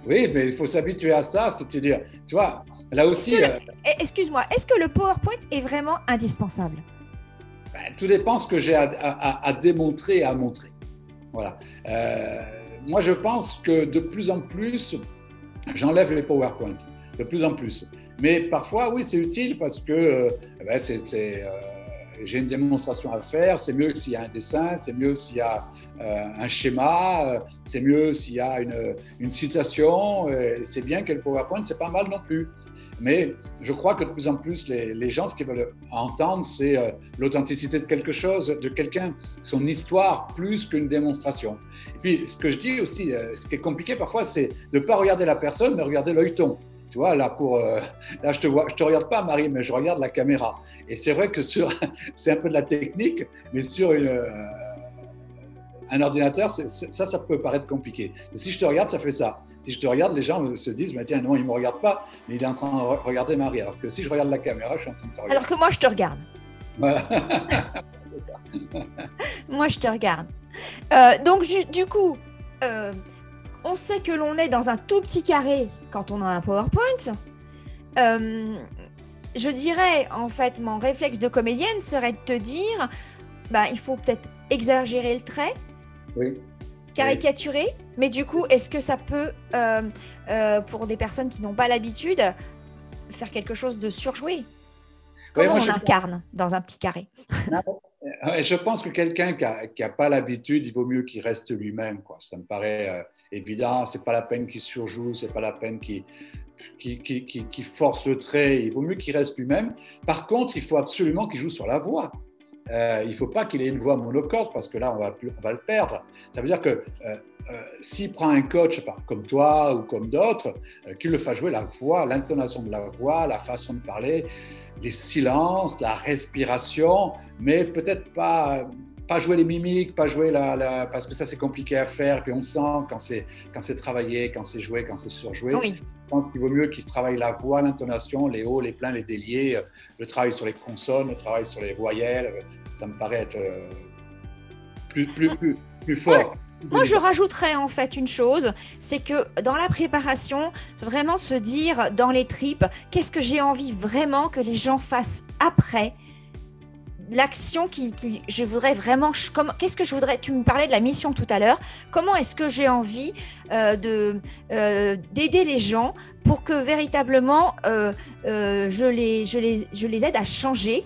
Speaker 2: Oui, mais il faut s'habituer à ça, c'est-à-dire, tu vois, là aussi.
Speaker 1: Euh, eh, excuse-moi, est-ce que le PowerPoint est vraiment indispensable?
Speaker 2: Ben, Tout dépend ce que j'ai à, démontrer et à montrer. Voilà. Euh, moi, je pense que de plus en plus, j'enlève les PowerPoint de plus en plus. Mais parfois, oui, c'est utile parce que euh, eh ben, euh, j'ai une démonstration à faire, c'est mieux s'il y a un dessin, c'est mieux s'il y a euh, un schéma, c'est mieux s'il y a une, une citation, c'est bien que le PowerPoint, c'est pas mal non plus. Mais je crois que de plus en plus, les, les gens, ce qu'ils veulent entendre, c'est l'authenticité de quelque chose, de quelqu'un, son histoire, plus qu'une démonstration. Et puis, ce que je dis aussi, ce qui est compliqué parfois, c'est de ne pas regarder la personne, mais regarder l'œilleton. Tu vois, là, pour, euh, là je te vois, je te regarde pas, Marie, mais je regarde la caméra. Et c'est vrai que sur, <laughs> c'est un peu de la technique, mais sur une, euh, un ordinateur, ça, ça peut paraître compliqué. si je te regarde, ça fait ça. Si je te regarde, les gens se disent, mais tiens, non, il me regarde pas, mais il est en train de regarder Marie. Alors que si je regarde la caméra, je suis en train de te regarder.
Speaker 1: Alors que moi, je te regarde. Voilà. <laughs> moi, je te regarde. Euh, donc, du, coup, on sait que l'on est dans un tout petit carré quand on a un PowerPoint. Euh, je dirais, en fait, mon réflexe de comédienne serait de te dire, bah, il faut peut-être exagérer le trait, caricaturer, mais du coup, est-ce que ça peut, euh, euh, pour des personnes qui n'ont pas l'habitude, faire quelque chose de surjoué? Comment on incarne dans un petit carré?
Speaker 2: Je pense que quelqu'un qui n'a pas l'habitude, il vaut mieux qu'il reste lui-même. Ça me paraît évident. C'est pas la peine qu'il surjoue, c'est pas la peine qu'il qui, force le trait. Il vaut mieux qu'il reste lui-même. Par contre, il faut absolument qu'il joue sur la voix. Euh, il ne faut pas qu'il ait une voix monocorde parce que là, on va, le perdre. Ça veut dire que euh, s'il prend un coach comme toi ou comme d'autres, qu'il le fasse jouer la voix, l'intonation de la voix, la façon de parler, les silences, la respiration, mais peut-être pas, pas jouer les mimiques, pas jouer la, parce que ça c'est compliqué à faire, puis on sent quand c'est quand c'est travaillé, quand c'est joué, quand c'est surjoué. pense qu'il vaut mieux qu'il travaille la voix, l'intonation, les hauts, les pleins, les déliés, le travail sur les consonnes, le travail sur les voyelles. Ça me paraît être plus, plus, plus, plus fort.
Speaker 1: Moi, je rajouterais en fait une chose, c'est que dans la préparation, vraiment se dire dans les tripes, qu'est-ce que j'ai envie vraiment que les gens fassent après l'action qui, je voudrais vraiment qu'est-ce que je voudrais tu me parlais de la mission tout à l'heure comment est-ce que j'ai envie euh, de euh, d'aider les gens pour que véritablement euh, je les je les je les aide à changer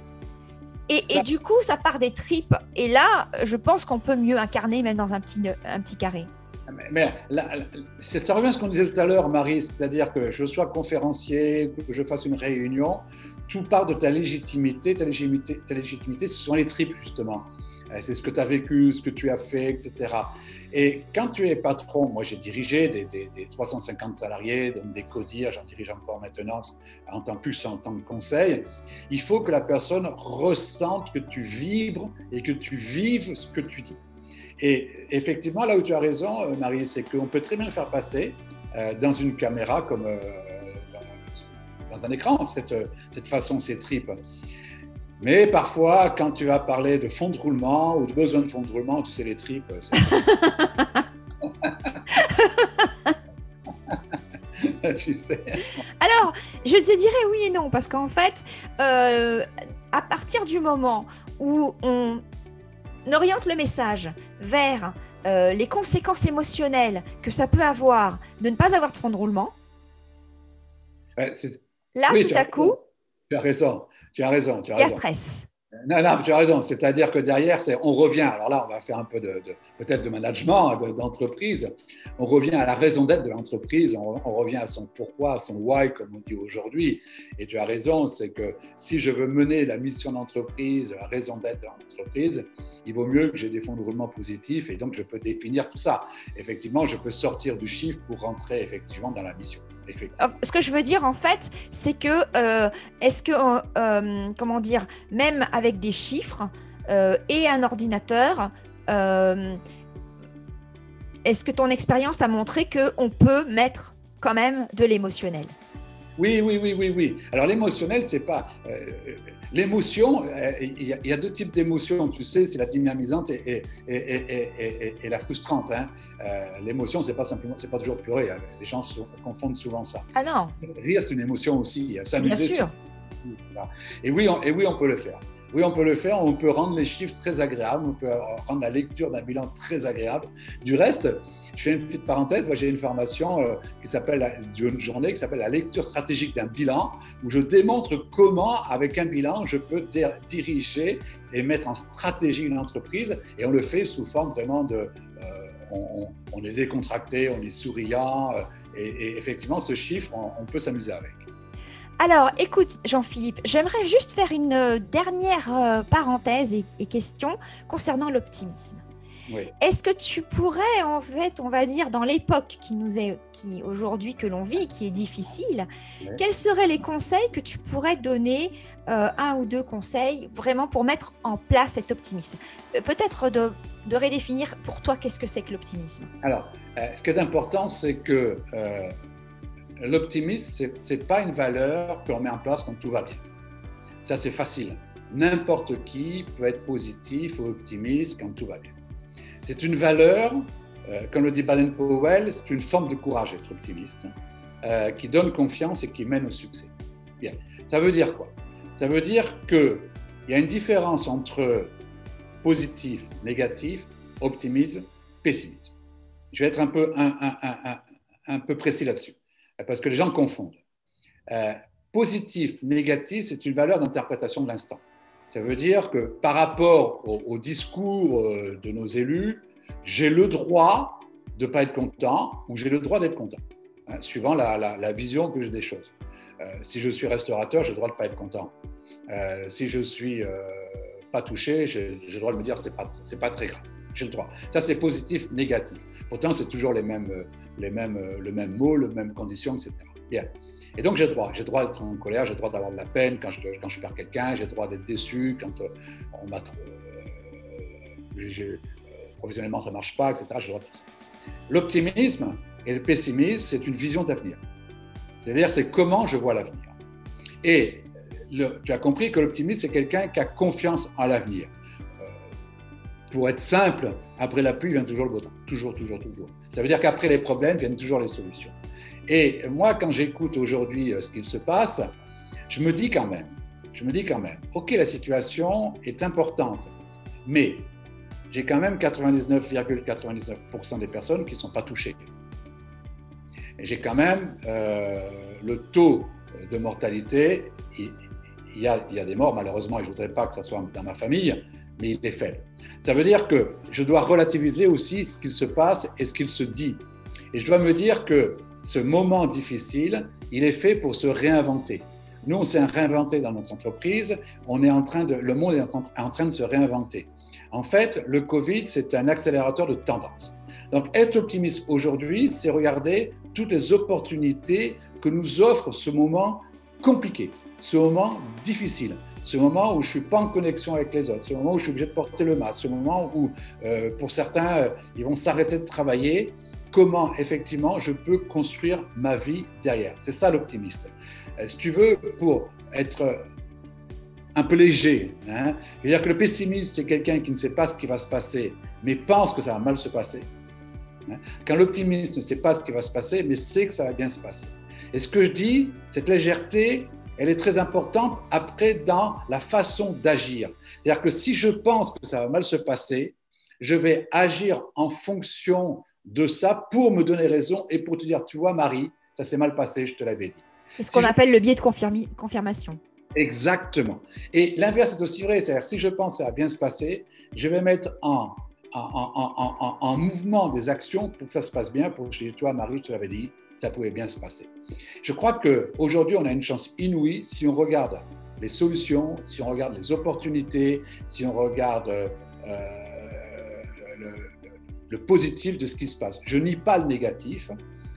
Speaker 1: et, du coup, ça part des tripes. Et là, je pense qu'on peut mieux incarner même dans un petit, un petit carré.
Speaker 2: Mais ça revient à ce qu'on disait tout à l'heure, Marie, c'est-à-dire que je sois conférencier, que je fasse une réunion, tout part de ta légitimité. Ta légitimité, ta légitimité ce sont les tripes, justement. Euh, c'est ce que tu as vécu, ce que tu as fait, etc. Et quand tu es patron, moi j'ai dirigé des, 350 salariés, donc des CODIR, j'en dirige encore maintenant en tant plus en tant que conseil, il faut que la personne ressente que tu vibres et que tu vives ce que tu dis. Et effectivement, là où tu as raison, euh, Marie, c'est qu'on peut très bien le faire passer euh, dans une caméra comme dans un écran, cette, cette façon, ces tripes. Mais parfois, quand tu vas parler de fond de roulement ou de besoin de fond de roulement, tu sais, les tripes. <laughs>
Speaker 1: tu sais. Alors, je te dirais oui et non, parce qu'en fait, euh, à partir du moment où on oriente le message vers euh, les conséquences émotionnelles que ça peut avoir de ne pas avoir de fond de roulement, là, tout à coup,
Speaker 2: tu as raison. Tu as raison.
Speaker 1: Tu as Il y a stress.
Speaker 2: Non, non, tu as raison. C'est-à-dire que derrière, c'est, on revient. Alors là, on va faire un peu de, peut-être de management d'entreprise. On revient à la raison d'être de l'entreprise. On, revient à son pourquoi, à son why, comme on dit aujourd'hui. Et tu as raison, c'est que si je veux mener la mission d'entreprise, la raison d'être de l'entreprise, il vaut mieux que j'ai des fonds de roulement positifs et donc je peux définir tout ça. Effectivement, je peux sortir du chiffre pour rentrer effectivement dans la mission.
Speaker 1: Ce que je veux dire en fait, c'est que euh, est-ce que euh, euh, comment dire, même avec des chiffres et un ordinateur, est-ce que ton expérience a montré que on peut mettre quand même de l'émotionnel?
Speaker 2: Oui, oui, oui, oui, oui. Alors l'émotionnel, c'est pas l'émotion. Il y, a deux types d'émotions, tu sais, c'est la dynamisante et, et, la frustrante. Hein. Euh, l'émotion, c'est pas simplement, c'est pas toujours pleurer. Hein. Les gens confondent souvent ça.
Speaker 1: Ah non.
Speaker 2: Rire, c'est une émotion aussi.
Speaker 1: Bien sûr.
Speaker 2: Et oui, et oui, on peut le faire. Oui, on peut le faire. On peut rendre les chiffres très agréables. On peut rendre la lecture d'un bilan très agréable. Du reste, je fais une petite parenthèse. Moi, j'ai une formation euh, qui s'appelle une journée qui s'appelle la lecture stratégique d'un bilan, où je démontre comment, avec un bilan, je peux diriger et mettre en stratégie une entreprise. Et on le fait sous forme vraiment de. Euh, on, est décontracté, on est souriant. Euh, et, effectivement, ce chiffre, on peut s'amuser avec.
Speaker 1: Alors, écoute, Jean-Philippe, j'aimerais juste faire une euh, dernière euh, parenthèse et, question concernant l'optimisme. Est-ce que tu pourrais, en fait, on va dire, dans l'époque qui nous est, qui aujourd'hui que l'on vit, qui est difficile, quels seraient les conseils que tu pourrais donner, euh, un ou deux conseils, vraiment pour mettre en place cet optimisme? Peut-être de, de, redéfinir pour toi qu'est-ce que c'est que l'optimisme?
Speaker 2: Alors, ce qui est important, c'est que l'optimisme, ce n'est pas une valeur qu'on met en place quand tout va bien. Ça, c'est facile. N'importe qui peut être positif ou optimiste quand tout va bien. C'est une valeur, euh, comme le dit Baden-Powell, c'est une forme de courage être optimiste, euh, qui donne confiance et qui mène au succès. Bien. Ça veut dire quoi? Ça veut dire qu'il y a une différence entre positif, négatif, optimisme, pessimisme. Je vais être un peu, un peu précis là-dessus parce que les gens confondent. Euh, positif, négatif, c'est une valeur d'interprétation de l'instant. Ça veut dire que par rapport au, discours euh, de nos élus, j'ai le droit de ne pas être content ou j'ai le droit d'être content, hein, suivant la, vision que j'ai des choses. Euh, si je suis restaurateur, j'ai le droit de ne pas être content. si je ne suis pas touché, j'ai le droit de me dire ce n'est pas, pas très grave. J'ai le droit. Ça, c'est positif, négatif. Pourtant, c'est toujours les mêmes, les mêmes, le même mot, les mêmes conditions, etc. Bien. Et donc, j'ai le droit. J'ai le droit d'être en colère, j'ai le droit d'avoir de la peine quand je, quand je perds quelqu'un, j'ai le droit d'être déçu quand euh, on m'a euh, euh, professionnellement ça ne marche pas, etc. J'ai le droit de tout ça. L'optimisme et le pessimisme, c'est une vision d'avenir. C'est-à-dire, c'est comment je vois l'avenir. Et tu as compris que l'optimiste, c'est quelqu'un qui a confiance en l'avenir. Pour être simple, après la pluie vient toujours le beau temps. Toujours, toujours, toujours. Ça veut dire qu'après les problèmes viennent toujours les solutions. Et moi, quand j'écoute aujourd'hui euh, ce qu'il se passe, je me dis quand même, je me dis quand même, ok, la situation est importante, mais j'ai quand même 99,99% des personnes qui ne sont pas touchées. J'ai quand même euh, le taux de mortalité, il, y a, il y a des morts malheureusement, et je ne voudrais pas que ça soit dans ma famille, mais il est faible. Ça veut dire que je dois relativiser aussi ce qu'il se passe et ce qu'il se dit. Et je dois me dire que ce moment difficile, il est fait pour se réinventer. Nous, on s'est réinventé dans notre entreprise, on est en train de, le monde est en train de se réinventer. En fait, le Covid, c'est un accélérateur de tendance. Donc, être optimiste aujourd'hui, c'est regarder toutes les opportunités que nous offre ce moment compliqué, ce moment difficile, ce moment où je suis pas en connexion avec les autres, ce moment où je suis obligé de porter le masque, ce moment où, euh, pour certains, euh, ils vont s'arrêter de travailler. Comment, effectivement, je peux construire ma vie derrière C'est ça l'optimiste. Euh, si tu veux, pour être un peu léger. Hein, dire que le pessimiste, c'est quelqu'un qui ne sait pas ce qui va se passer, mais pense que ça va mal se passer. Hein. Quand l'optimiste ne sait pas ce qui va se passer, mais sait que ça va bien se passer. Et ce que je dis, cette légèreté, elle est très importante après dans la façon d'agir. C'est-à-dire que si je pense que ça va mal se passer, je vais agir en fonction de ça pour me donner raison et pour te dire, tu vois Marie, ça s'est mal passé, je te l'avais dit.
Speaker 1: C'est ce qu'on appelle le biais de confirmation.
Speaker 2: Exactement. Et l'inverse est aussi vrai. C'est-à-dire, si je pense que ça va bien se passer, je vais mettre en, en, mouvement des actions pour que ça se passe bien. Pour que toi, Marie, je te l'avais dit, ça pouvait bien se passer. Je crois qu'aujourd'hui, on a une chance inouïe si on regarde les solutions, si on regarde les opportunités, si on regarde euh, le, le positif de ce qui se passe. Je nie pas le négatif,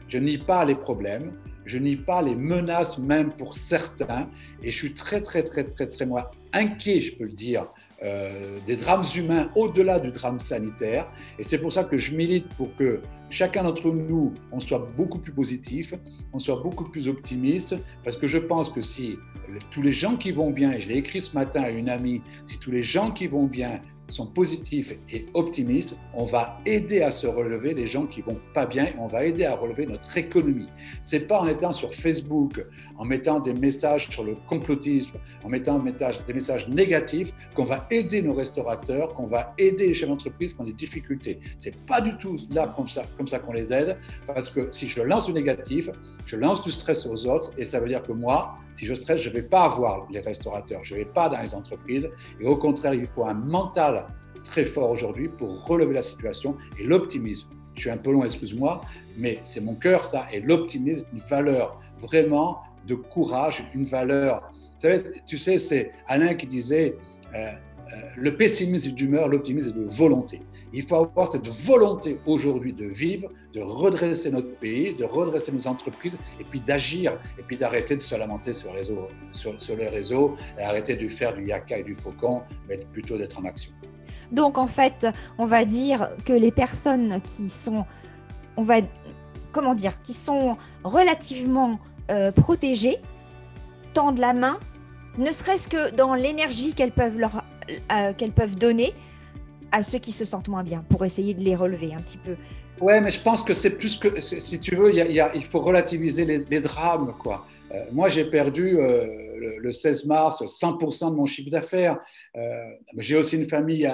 Speaker 2: je nie pas les problèmes, je nie pas les menaces même pour certains, et je suis très très très très très moi inquiet, je peux le dire, euh, des drames humains au-delà du drame sanitaire, et c'est pour ça que je milite pour que chacun d'entre nous, on soit beaucoup plus positif, on soit beaucoup plus optimiste, parce que je pense que si tous les gens qui vont bien, et je l'ai écrit ce matin à une amie, si tous les gens qui vont bien sont positifs et optimistes, on va aider à se relever les gens qui vont pas bien, on va aider à relever notre économie. C'est pas en étant sur Facebook, en mettant des messages sur le complotisme, en mettant des messages négatifs qu'on va aider nos restaurateurs, qu'on va aider les chefs d'entreprise qui ont des difficultés. C'est pas du tout là comme ça, comme ça qu'on les aide, parce que si je lance du négatif, je lance du stress aux autres, et ça veut dire que moi, si je stresse, je ne vais pas avoir les restaurateurs, je ne vais pas dans les entreprises. Et au contraire, il faut un mental très fort aujourd'hui pour relever la situation et l'optimisme. Je suis un peu long, excuse-moi, mais c'est mon cœur ça. Et l'optimisme est une valeur vraiment de courage, une valeur. Tu sais, c'est Alain qui disait euh, euh, le pessimisme d'humeur, l'optimisme de volonté. Il faut avoir cette volonté aujourd'hui de vivre, de redresser notre pays, de redresser nos entreprises, et puis d'agir, et puis d'arrêter de se lamenter sur les réseaux, sur, et arrêter de faire du yaka et du faucon, mais plutôt d'être en action.
Speaker 1: Donc en fait, on va dire que les personnes qui sont, on va, comment dire, qui sont relativement euh, protégées tendent la main, ne serait-ce que dans l'énergie qu'elles peuvent euh, qu'elles peuvent donner à ceux qui se sentent moins bien pour essayer de les relever un petit peu.
Speaker 2: Ouais, mais je pense que c'est plus que, si tu veux, il, faut relativiser les, drames, quoi. Euh, moi, j'ai perdu euh, le, 16 mars 100% de mon chiffre d'affaires. Euh, j'ai aussi une famille,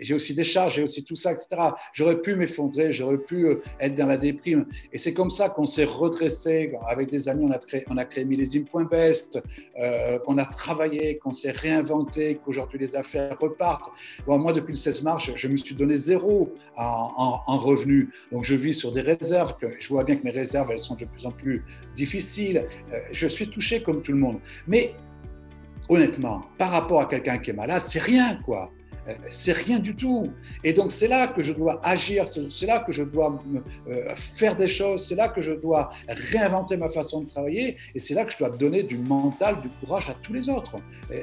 Speaker 2: j'ai aussi des charges, j'ai aussi tout ça, etc. J'aurais pu m'effondrer, j'aurais pu être dans la déprime. Et c'est comme ça qu'on s'est redressé. Avec des amis, on a créé, on a créé Millésime.best, qu'on a travaillé, qu'on s'est réinventé, qu'aujourd'hui les affaires repartent. Moi, depuis le 16 mars, je, me suis donné zéro en, en, revenus. Donc, je vis sur des réserves. Je vois bien que mes réserves, elles sont de plus en plus difficiles. Euh, je suis touché comme tout le monde. Mais honnêtement, par rapport à quelqu'un qui est malade, c'est rien, quoi. C'est rien du tout. Et donc c'est là que je dois agir, c'est là que je dois euh, faire des choses, c'est là que je dois réinventer ma façon de travailler, et c'est là que je dois donner du mental, du courage à tous les autres.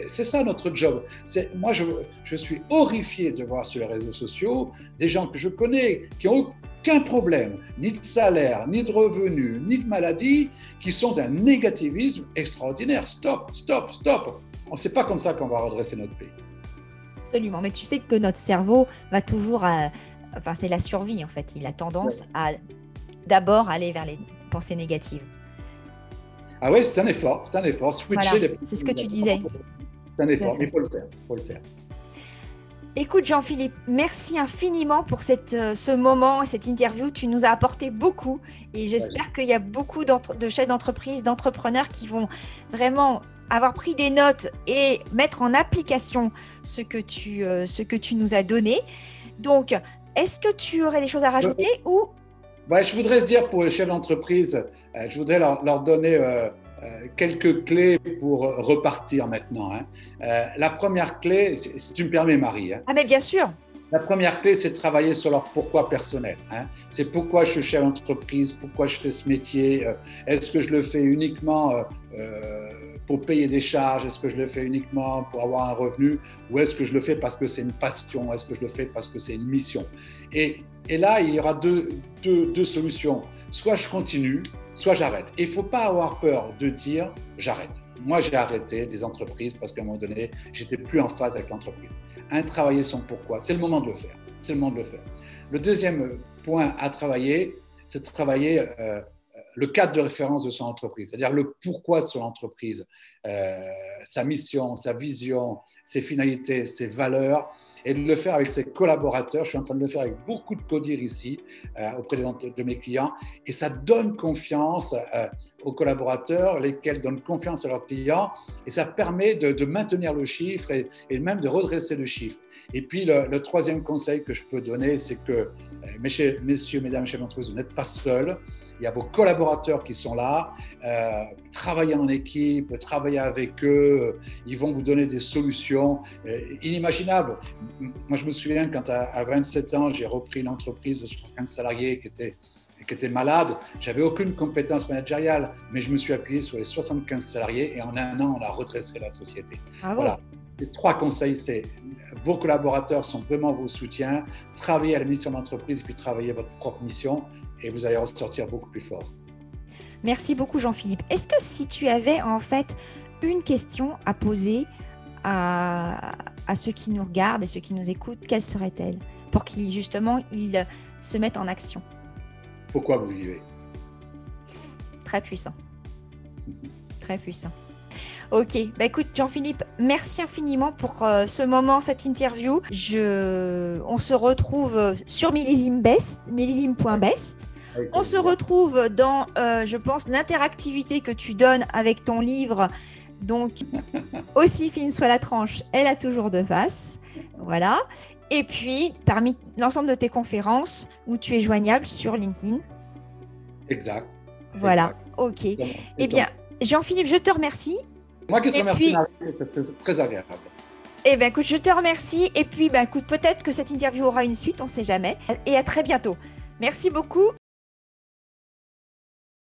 Speaker 2: C'est ça notre job. Moi, je, je suis horrifié de voir sur les réseaux sociaux des gens que je connais qui ont aucun problème, ni de salaire, ni de revenus, ni de maladie, qui sont d'un négativisme extraordinaire. Stop, stop, stop. On ne sait pas comme ça qu'on va redresser notre pays.
Speaker 1: Absolument, mais tu sais que notre cerveau va toujours à... Enfin, c'est la survie en fait. Il a tendance à d'abord aller vers les pensées négatives.
Speaker 2: Ah oui, c'est un effort, c'est un effort.
Speaker 1: Switcher C'est ce que tu disais.
Speaker 2: C'est un effort, mais il faut le faire. Faut le faire.
Speaker 1: Écoute Jean-Philippe, merci infiniment pour cette, euh, ce moment et cette interview. Tu nous as apporté beaucoup et j'espère qu'il y a beaucoup de chefs d'entreprise, d'entrepreneurs qui vont vraiment avoir pris des notes et mettre en application ce que tu, euh, ce que tu nous as donné. Donc, est-ce que tu aurais des choses à rajouter ou?
Speaker 2: Ouais, Je voudrais dire pour les chefs d'entreprise, euh, je voudrais leur, leur donner euh, quelques clés pour repartir maintenant. Hein. La première clé, si tu me permets, Marie. Hein.
Speaker 1: ah, mais bien sûr.
Speaker 2: La première clé, c'est de travailler sur leur pourquoi personnel. Hein. C'est pourquoi je suis chef d'entreprise, pourquoi je fais ce métier. Est-ce que je le fais uniquement pour payer des charges Est-ce que je le fais uniquement pour avoir un revenu Ou est-ce que je le fais parce que c'est une passion Est-ce que je le fais parce que c'est une mission? Et, là, il y aura deux solutions. Soit je continue, soit j'arrête. il ne faut pas avoir peur de dire j'arrête. Moi, j'ai arrêté des entreprises parce qu'à un moment donné, j'étais plus en phase avec l'entreprise. Un, travailler son pourquoi. C'est le moment de le faire. C'est le moment de le faire. Le deuxième point à travailler, c'est de travailler euh, le cadre de référence de son entreprise, c'est-à-dire le pourquoi de son entreprise, euh, sa mission, sa vision, ses finalités, ses valeurs, et de le faire avec ses collaborateurs. Je suis en train de le faire avec beaucoup de codir ici, euh, auprès de, mes clients, et ça donne confiance euh, aux collaborateurs, lesquels donnent confiance à leurs clients, et ça permet de, maintenir le chiffre et, même de redresser le chiffre. Et puis le, troisième conseil que je peux donner, c'est que, messieurs, mesdames, chefs d'entreprise, vous n'êtes pas seuls il y a vos collaborateurs qui sont là, travailler en équipe, travailler avec eux, ils vont vous donner des solutions euh, inimaginables. Moi, je me souviens quand à, 27 ans, j'ai repris une entreprise de 75 salariés qui était qui était malade, j'avais aucune compétence managériale, mais je me suis appuyé sur les 75 salariés et en un an, on a redressé la société.
Speaker 1: Ah
Speaker 2: voilà. Les trois conseils, c'est vos collaborateurs sont vraiment vos soutiens, travaillez à la mission d'entreprise puis travaillez votre propre mission et vous allez ressortir beaucoup plus fort.
Speaker 1: Merci beaucoup Jean-Philippe. Est-ce que si tu avais en fait une question à poser à, ceux qui nous regardent et ceux qui nous écoutent, quelle serait-elle? Pour qu'ils justement ils se mettent en action
Speaker 2: Pourquoi vous vivez?
Speaker 1: Très puissant. Très puissant. Ok, bah écoute Jean-Philippe, merci infiniment pour euh, ce moment, cette interview. Je... On se retrouve sur millésime.best. millésime.best. On se retrouve dans, euh, je pense, l'interactivité que tu donnes avec ton livre. Donc, <laughs> aussi fine soit la tranche, elle a toujours de face. Voilà. Et puis, parmi l'ensemble de tes conférences où tu es joignable sur LinkedIn.
Speaker 2: Exact.
Speaker 1: Voilà. Ok. Eh bien, Jean-Philippe, je te remercie.
Speaker 2: Moi qui te remercie, c'était très agréable.
Speaker 1: Eh bien, écoute, je te remercie. Et puis, ben, écoute, peut-être que cette interview aura une suite, on ne sait jamais. Et à très bientôt. Merci beaucoup.